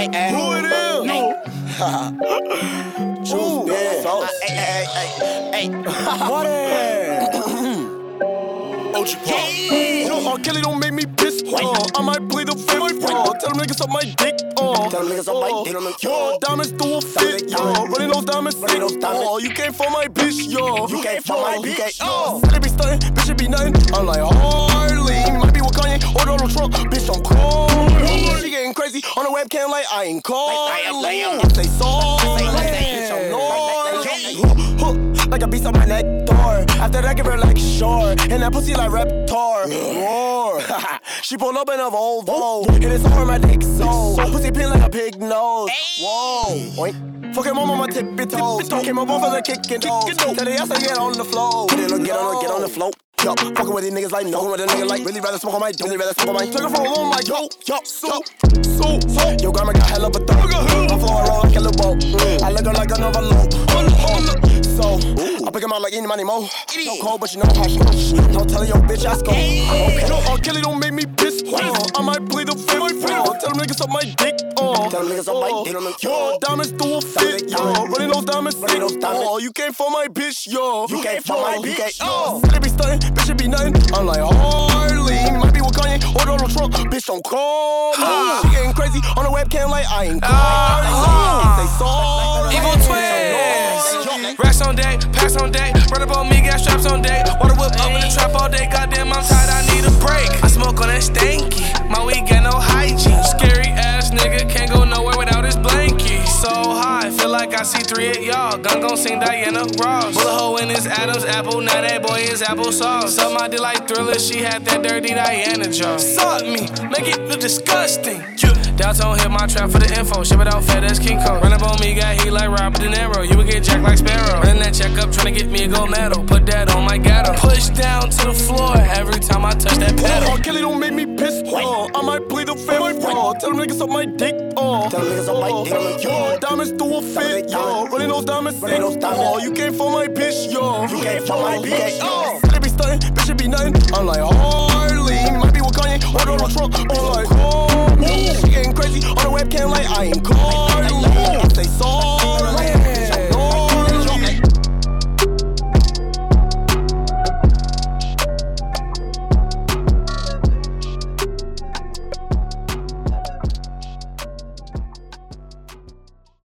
Ay, ay. Who it is? Ooh, bad. sauce. Ay, ay, ay, ay. What. Yo, R. Kelly don't make me piss. Uh, I might play the fifth. Uh, tell them niggas up my dick. Uh, Tell them niggas suck my dick. uh, Yo, diamonds do a fit. Yo, running those diamonds Running those diamonds. Oh, you can't for my bitch. Yo, You can't fuck my bitch. Yo, they be stunning, bitch, it be nothing. I'm like Harley, webcam like I ain't calling. Like, like, like, I say sorry. Like, like, like, Bitch, I'm like, like, gnarly. Huh, huh, Like a beast on my neck door. After that, I give her like short. And that pussy like Reptar. Roar. she pull up in a Volvo. And it's on my dick, so. Pussy pin like a pig nose. Whoa. Oink. Fucking mom on my tippy toes. Came up off of the kicking toes. Tell the ass to get on the floor. Get on, get on, get on the float. Yo, fucking with these niggas like no, with a nigga like really rather smoke on my, really rather smoke on my. Took it from home like yo, yo, so, so, so. Yo, grandma got hell of a throat. My floor roll like a little boat. I look her like another low. So, I pick him out like any money mo. No cold, but you know how she. Don't tell your bitch I score. Okay. Yo, R. Kelly don't make me piss. Uh, I might play the fifth. Uh, tell them niggas up my dick. Uh, Tell them niggas suck my dick. Yo, diamonds do a fit. Yo, running those diamonds. Running those diamonds. Oh, you can't for my bitch, yo. You can't fuck my bitch. Yo, they be stunning, I'm like Harley, might be with Kanye or Donald Trump. Bitch, don't call me. She getting crazy on the webcam like I ain't calling. Say sorry. Evil twins. Racks on deck, packs on deck. Run up on me, got straps on deck. Water whip up in the trap all day. I see three at y'all. Gun gon' sing Diana Ross. Bullet hole in his Adam's apple. Now that boy is applesauce. Suck my dick like thriller. She had that dirty Diana jaw. Suck me, make it look disgusting. Yeah. Downtown hit my trap for the info. Ship it out fat as King Kong. Run up on me, got heat like Robert De Niro. You would get jacked like Sparrow. Running that check up, tryna get me a gold medal. Put that on my gatto. Push down to the floor every time I touch that Oh, pedal. R. Kelly don't make me piss. Uh, tell them niggas up my dick. Uh, Tell them niggas suck my dick. Yo, diamonds do a fit. Yo, running those diamonds sick. Running those diamonds. Oh, you can't for my bitch, yo. You can't fuck my bitch. Yo, they be stunning, bitch, it be nothing. I'm like Harley, might be with Kanye or Donald Trump. I'm